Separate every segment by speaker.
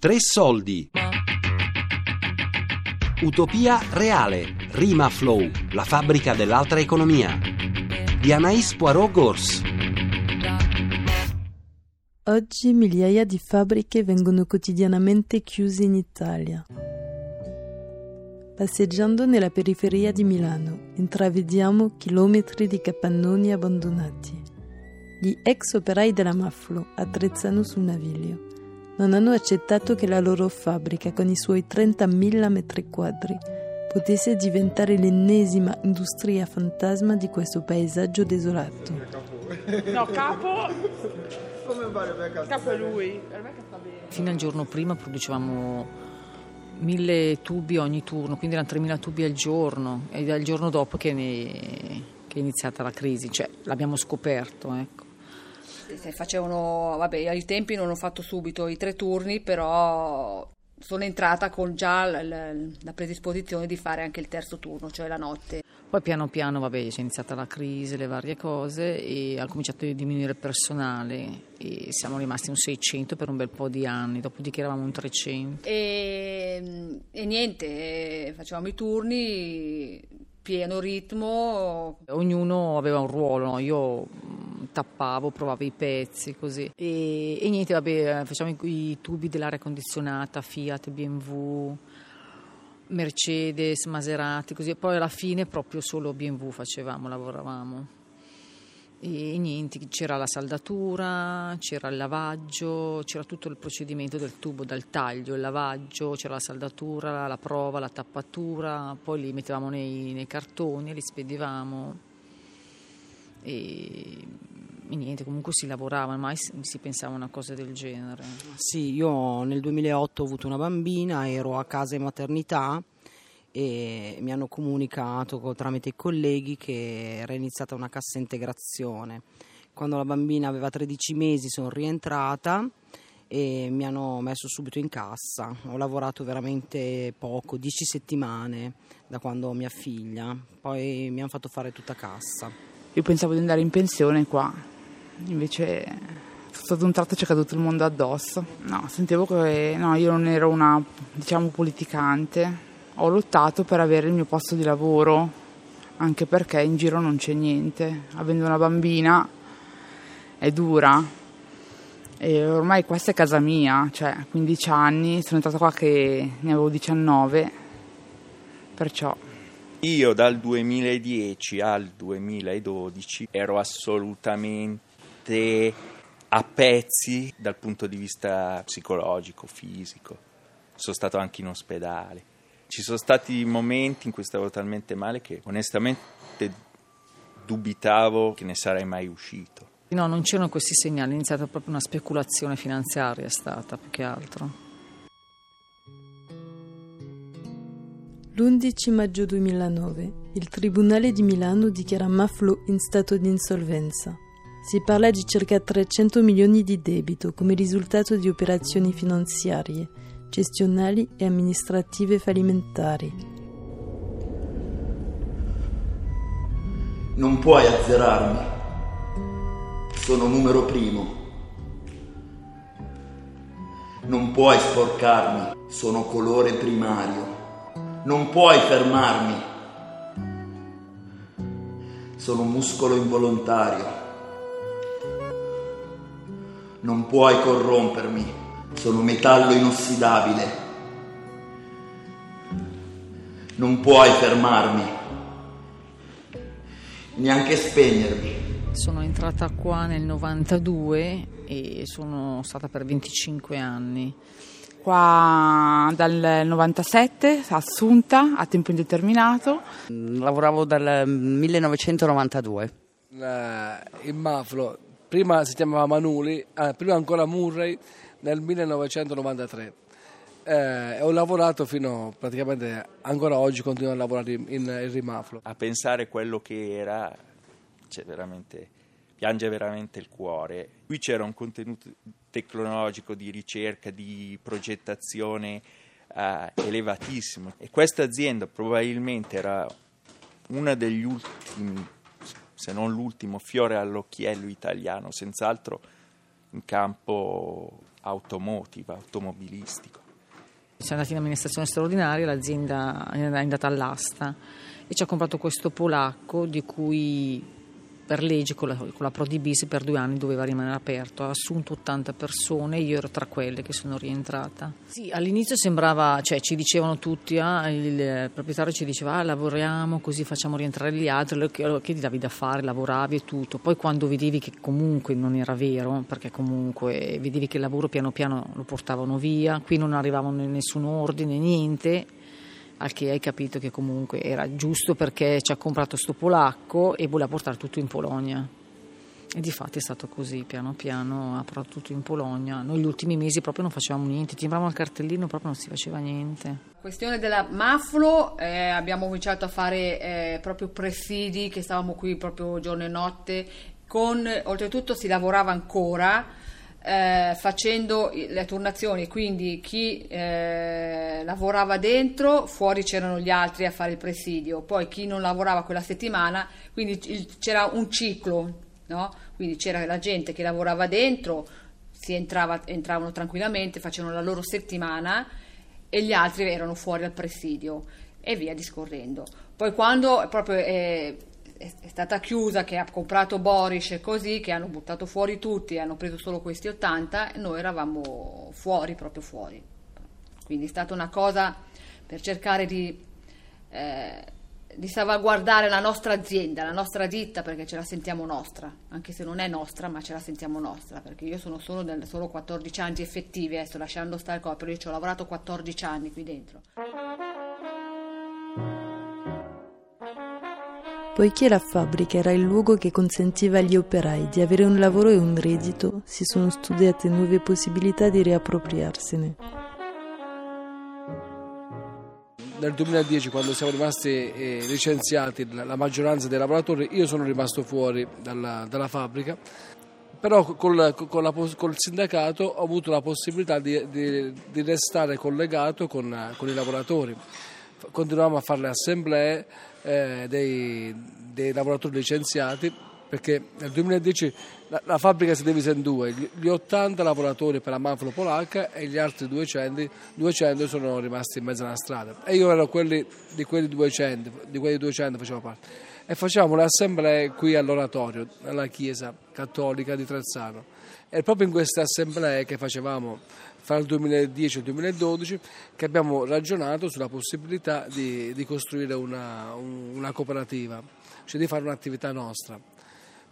Speaker 1: Tre soldi. Utopia reale. Rima Flow, la fabbrica dell'altra economia. Di Anaïs Poirot Gors.
Speaker 2: Oggi migliaia di fabbriche vengono quotidianamente chiuse in Italia. Passeggiando nella periferia di Milano, intravediamo chilometri di capannoni abbandonati. Gli ex operai della Maflo attrezzano sul naviglio. Non hanno accettato che la loro fabbrica, con i suoi 30.000 metri quadri, potesse diventare l'ennesima industria fantasma di questo paesaggio desolato.
Speaker 3: No, capo. Capo è lui.
Speaker 4: Fino al giorno prima producevamo mille tubi ogni turno, quindi erano 3.000 tubi al giorno. È dal giorno dopo che, ne, che è iniziata la crisi, cioè l'abbiamo scoperto. Ecco.
Speaker 5: Se facevano, vabbè, ai tempi non ho fatto subito i tre turni, però sono entrata con già la, la, la predisposizione di fare anche il terzo turno, cioè la notte.
Speaker 4: Poi piano piano, vabbè, c'è iniziata la crisi, le varie cose e ha cominciato a diminuire il personale e siamo rimasti un 600 per un bel po' di anni, dopodiché eravamo un 300.
Speaker 5: E, e niente, facevamo i turni, pieno ritmo.
Speaker 4: Ognuno aveva un ruolo, no? io tappavo, provavo i pezzi, così. E, e niente, vabbè, facciamo i, i tubi dell'aria condizionata, Fiat, BMW, Mercedes, Maserati, così. Poi alla fine proprio solo BMW facevamo, lavoravamo. E niente, c'era la saldatura, c'era il lavaggio, c'era tutto il procedimento del tubo, dal taglio, il lavaggio, c'era la saldatura, la prova, la tappatura, poi li mettevamo nei, nei cartoni, li spedivamo. E e niente, comunque si lavorava, mai si pensava a una cosa del genere.
Speaker 6: Sì, io nel 2008 ho avuto una bambina, ero a casa in maternità e mi hanno comunicato tramite i colleghi che era iniziata una cassa integrazione. Quando la bambina aveva 13 mesi sono rientrata e mi hanno messo subito in cassa. Ho lavorato veramente poco, 10 settimane da quando ho mia figlia, poi mi hanno fatto fare tutta cassa.
Speaker 3: Io pensavo di andare in pensione qua, invece tutto ad un tratto ci è caduto il mondo addosso. No, sentivo che no, io non ero una, diciamo, politicante. Ho lottato per avere il mio posto di lavoro, anche perché in giro non c'è niente. Avendo una bambina è dura. E ormai questa è casa mia, cioè 15 anni, sono entrata qua che ne avevo 19, perciò
Speaker 7: io dal 2010 al 2012 ero assolutamente a pezzi dal punto di vista psicologico, fisico. Sono stato anche in ospedale. Ci sono stati momenti in cui stavo talmente male che onestamente dubitavo che ne sarei mai uscito.
Speaker 4: No, non c'erano questi segnali, è iniziata proprio una speculazione finanziaria, è stata più che altro.
Speaker 2: L'11 maggio 2009 il Tribunale di Milano dichiara Maflo in stato di insolvenza. Si parla di circa 300 milioni di debito come risultato di operazioni finanziarie, gestionali e amministrative fallimentari.
Speaker 8: Non puoi azzerarmi. Sono numero primo. Non puoi sporcarmi. Sono colore primario. Non puoi fermarmi. Sono muscolo involontario non puoi corrompermi, sono metallo inossidabile. Non puoi fermarmi, neanche spegnermi.
Speaker 4: Sono entrata qua nel 92 e sono stata per 25 anni.
Speaker 3: Qua dal 97, assunta a tempo indeterminato.
Speaker 6: Lavoravo dal 1992.
Speaker 9: il Maflo prima si chiamava Manuli, eh, prima ancora Murray nel 1993. Eh, ho lavorato fino praticamente ancora oggi continuo a lavorare in, in Rimaflo.
Speaker 7: A pensare quello che era, cioè veramente, piange veramente il cuore. Qui c'era un contenuto tecnologico di ricerca, di progettazione eh, elevatissimo e questa azienda probabilmente era una degli ultimi se non l'ultimo fiore all'occhiello italiano, senz'altro in campo automotive, automobilistico.
Speaker 4: Siamo andati in amministrazione straordinaria, l'azienda è andata all'asta e ci ha comprato questo polacco di cui per legge con la, con la Prodibis per due anni doveva rimanere aperto, ha assunto 80 persone, io ero tra quelle che sono rientrata. Sì, all'inizio sembrava, cioè ci dicevano tutti, ah, il proprietario ci diceva ah, lavoriamo così facciamo rientrare gli altri, che, che ti davi da fare, lavoravi e tutto, poi quando vedevi che comunque non era vero, perché comunque vedevi che il lavoro piano piano lo portavano via, qui non arrivavano nessun ordine, niente, al che hai capito che comunque era giusto perché ci ha comprato sto polacco e voleva portare tutto in Polonia. E di fatti è stato così, piano piano ha portato tutto in Polonia. Noi gli ultimi mesi proprio non facevamo niente, timbravamo il cartellino proprio non si faceva niente.
Speaker 5: Questione della Maflo, eh, abbiamo cominciato a fare eh, proprio presidi, che stavamo qui proprio giorno e notte, con, oltretutto si lavorava ancora, eh, facendo le turnazioni, quindi chi eh, lavorava dentro, fuori c'erano gli altri a fare il presidio, poi chi non lavorava quella settimana, quindi il, c'era un ciclo, no? quindi c'era la gente che lavorava dentro, si entrava, entravano tranquillamente, facevano la loro settimana e gli altri erano fuori al presidio e via discorrendo. Poi quando proprio eh, è, stata chiusa, che ha comprato Boris e così, che hanno buttato fuori tutti e hanno preso solo questi 80 e noi eravamo fuori, proprio fuori. Quindi è stata una cosa per cercare di, eh, di salvaguardare la nostra azienda, la nostra ditta, perché ce la sentiamo nostra, anche se non è nostra, ma ce la sentiamo nostra, perché io sono solo, del, solo 14 anni effettivi, adesso lasciando stare il corpo, io ci ho lavorato 14 anni qui dentro.
Speaker 2: Poiché la fabbrica era il luogo che consentiva agli operai di avere un lavoro e un reddito, si sono studiate nuove possibilità di riappropriarsene.
Speaker 9: Nel 2010, quando siamo rimasti eh, licenziati, la maggioranza dei lavoratori, io sono rimasto fuori dalla, dalla fabbrica, però col, col, col, sindacato ho avuto la possibilità di, di, di restare collegato con, con i lavoratori continuiamo a fare le assemblee eh, dei, dei, lavoratori licenziati perché nel 2010 la, la, fabbrica si divise in due, gli 80 lavoratori per la Manflo polacca e gli altri 200, 200 sono rimasti in mezzo alla strada. E io ero quelli, di quelli 200, di quelli 200 facevo parte. E facevamo le assemblee qui all'oratorio, nella chiesa cattolica di Trezzano. È proprio in queste assemblee che facevamo fra il 2010 e il 2012 che abbiamo ragionato sulla possibilità di, di costruire una, una, cooperativa, cioè di fare un'attività nostra.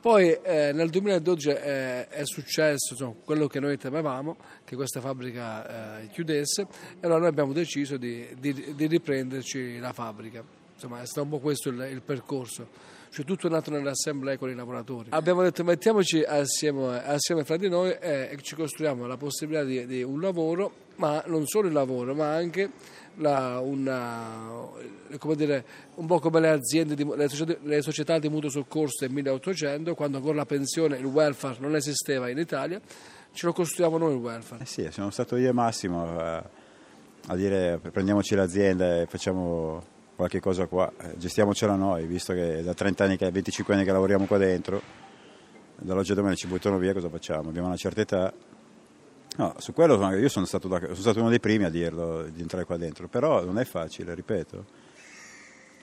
Speaker 9: Poi eh, nel 2012 è, è successo insomma, quello che noi temevamo, che questa fabbrica eh, chiudesse, e allora noi abbiamo deciso di, di, di riprenderci la fabbrica. Insomma, è stato un po' questo il, il percorso cioè tutto è nato nell'assemblea con i lavoratori. Abbiamo detto mettiamoci assieme, assieme fra di noi e ci costruiamo la possibilità di, di, un lavoro, ma non solo il lavoro, ma anche la, una, dire, un po' come le aziende, di, le, società, le società di mutuo soccorso del 1800, quando ancora la pensione, il welfare non esisteva in Italia, ce lo costruiamo noi il welfare.
Speaker 10: Eh sì, sono stato io e Massimo a, a dire prendiamoci l'azienda e facciamo qualche cosa qua, eh, gestiamocela noi, visto che da 30 anni, 25 anni che lavoriamo qua dentro, dall'oggi a domani ci buttano via, cosa facciamo? Abbiamo una certa età. No, su quello io sono stato, sono stato uno dei primi a dirlo, di entrare qua dentro, però non è facile, ripeto.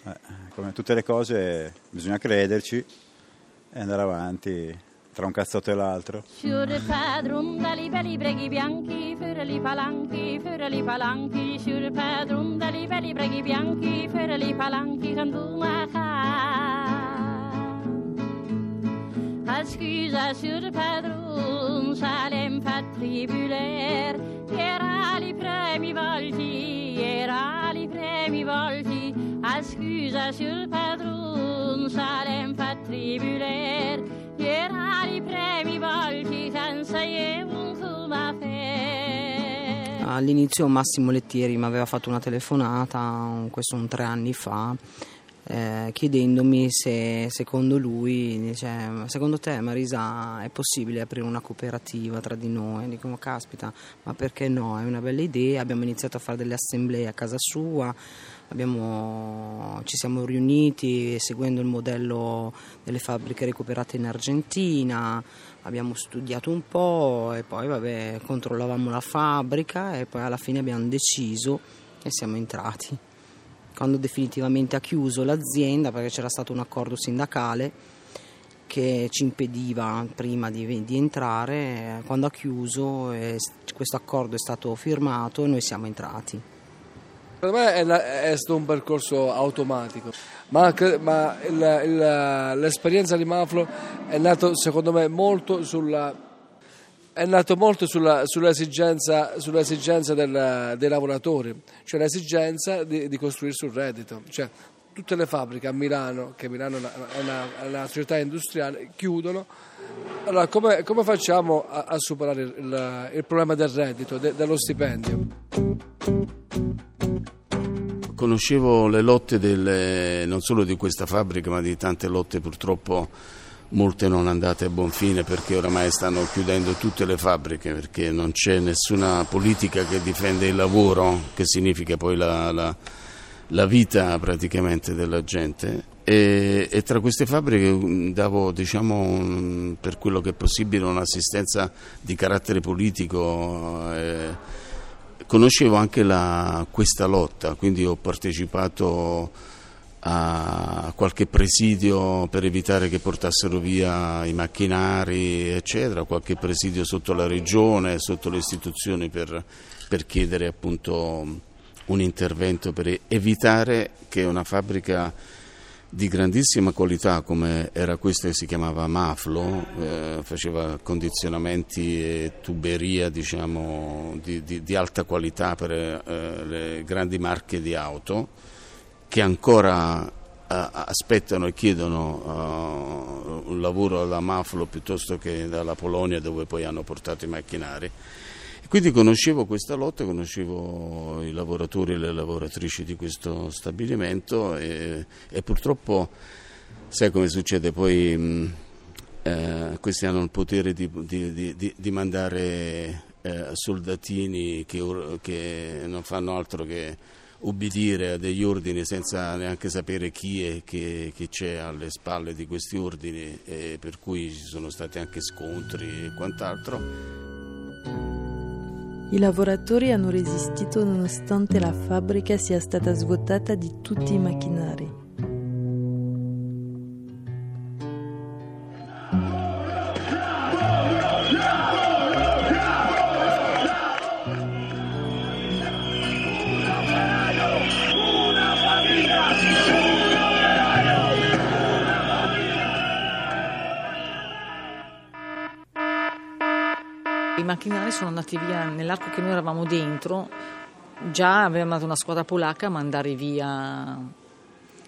Speaker 10: Eh, come tutte le cose bisogna crederci e andare avanti tra un cazzotto e l'altro. Sciure padron dali belli breghi bianchi, ferali palanchi, ferali palanchi, sciure padron dali belli breghi bianchi, ferali palanchi, canduna ca. Scusa sur padron, salem patribuler, era li premi volti, era li premi volti, ah, scusa sur padron, salem patribuler,
Speaker 6: All'inizio Massimo Lettieri mi aveva fatto una telefonata, questo un tre anni fa, eh, chiedendomi se secondo lui, dice, secondo te Marisa è possibile aprire una cooperativa tra di noi? Dico, caspita, ma perché no? È una bella idea, abbiamo iniziato a fare delle assemblee a casa sua, Abbiamo, ci siamo riuniti seguendo il modello delle fabbriche recuperate in Argentina, abbiamo studiato un po' e poi vabbè, controllavamo la fabbrica e poi alla fine abbiamo deciso e siamo entrati. Quando definitivamente ha chiuso l'azienda, perché c'era stato un accordo sindacale che ci impediva prima di, di entrare, quando ha chiuso questo accordo è stato firmato e noi siamo entrati.
Speaker 9: Per me è, è, stato un percorso automatico, ma, ma il, il, l'esperienza di Maflo è nata secondo me molto sulla è nato molto sulla, sull'esigenza, sull'esigenza del, dei lavoratori, cioè l'esigenza di, di, costruirsi un reddito. Cioè, tutte le fabbriche a Milano, che Milano è una, è una, città industriale, chiudono. Allora, come, come facciamo a, a superare il, il, problema del reddito, de, dello stipendio?
Speaker 11: Conoscevo le lotte delle, non solo di questa fabbrica, ma di tante lotte purtroppo molte non andate a buon fine perché oramai stanno chiudendo tutte le fabbriche perché non c'è nessuna politica che difende il lavoro, che significa poi la, la, la vita praticamente della gente. E, e, tra queste fabbriche davo, diciamo, per quello che è possibile, un'assistenza di carattere politico. Eh, conoscevo anche la, questa lotta, quindi ho partecipato a qualche presidio per evitare che portassero via i macchinari, eccetera, qualche presidio sotto la regione, sotto le istituzioni per, per chiedere appunto un intervento per evitare che una fabbrica di grandissima qualità come era questa che si chiamava Maflo, eh, faceva condizionamenti e tuberia diciamo, di, di, di, alta qualità per eh, le grandi marche di auto che ancora uh, aspettano e chiedono uh, un lavoro alla Maflo piuttosto che dalla Polonia dove poi hanno portato i macchinari. Quindi conoscevo questa lotta, conoscevo i lavoratori e le lavoratrici di questo stabilimento e, e purtroppo, sai come succede, poi mh, eh, questi hanno il potere di, di, di, di mandare eh, soldatini che, che non fanno altro che ubbidire a degli ordini senza neanche sapere chi è che, che c'è alle spalle di questi ordini e per cui ci sono stati anche scontri e quant'altro.
Speaker 2: I lavoratori hanno resistito nonostante la fabbrica sia stata svuotata di tutti i macchinari.
Speaker 4: Macchinari sono andati via nell'arco che noi eravamo dentro, già avevamo dato una squadra polacca a mandare via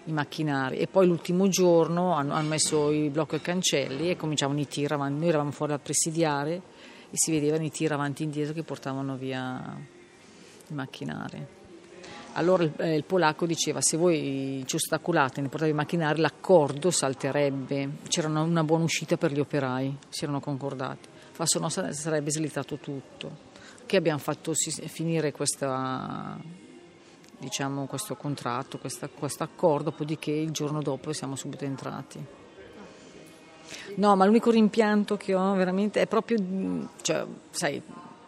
Speaker 4: i macchinari e poi l'ultimo giorno hanno, hanno messo i blocchi e cancelli e cominciavano i tir avanti. Noi eravamo fuori dal presidiare e si vedevano i tir avanti e indietro che portavano via i macchinari. Allora il, eh, il polacco diceva se voi ci ostacolate ne portate i macchinari l'accordo salterebbe, c'era una, una buona uscita per gli operai, si erano concordati ma se no sarebbe slittato tutto. Che abbiamo fatto finire questa, diciamo, questo contratto, questo accordo, dopodiché il giorno dopo siamo subito entrati. No, ma l'unico rimpianto che ho veramente è proprio, cioè, sai,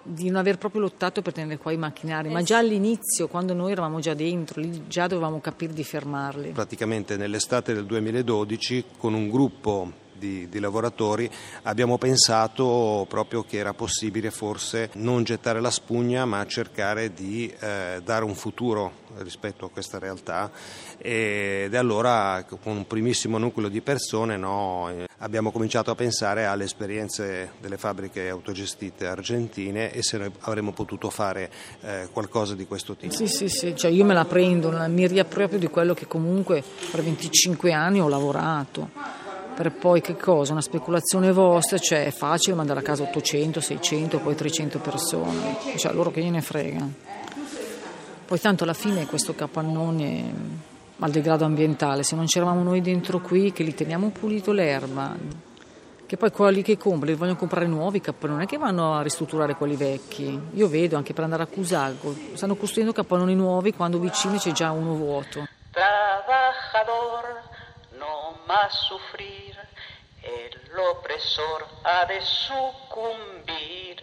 Speaker 4: di non aver proprio lottato per tenere qua i macchinari, ma già all'inizio, quando noi eravamo già dentro, lì già dovevamo capire di fermarli.
Speaker 12: Praticamente nell'estate del 2012 con un gruppo di, di, lavoratori, abbiamo pensato proprio che era possibile forse non gettare la spugna ma cercare di eh, dare un futuro rispetto a questa realtà ed allora con un primissimo nucleo di persone no, abbiamo cominciato a pensare alle esperienze delle fabbriche autogestite argentine e se noi avremmo potuto fare eh, qualcosa di questo tipo.
Speaker 4: Sì, sì, sì, cioè io me la prendo, mi riapproprio di quello che comunque per 25 anni ho lavorato per poi che cosa? Una speculazione vostra, cioè è facile mandare a casa 800, 600, poi 300 persone, cioè loro che gliene frega. Poi tanto alla fine questo capannone al degrado ambientale, se non c'eravamo noi dentro qui che li teniamo pulito l'erba, Che poi quelli che comprano vogliono comprare nuovi cappelloni, non è che vanno a ristrutturare quelli vecchi. Io vedo anche per andare a Cusago, stanno costruendo cappelloni nuovi quando vicino c'è già uno vuoto.
Speaker 13: Trabajador, no más sufrir, el opresor ha de sucumbir.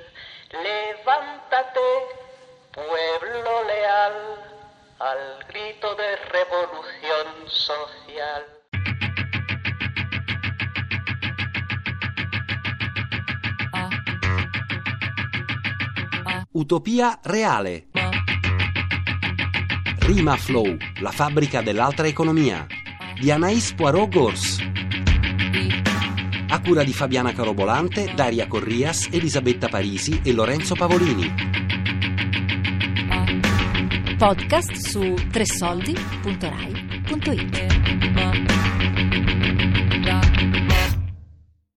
Speaker 13: Levántate, pueblo leal, al grito de revolución social.
Speaker 1: Utopia reale. Rima Flow, la fabbrica dell'altra economia. Di Anaïs Poirot Gors. A cura di Fabiana Carobolante, Daria Corrias, Elisabetta Parisi e Lorenzo Pavolini.
Speaker 14: Podcast su tressoldi.rai.it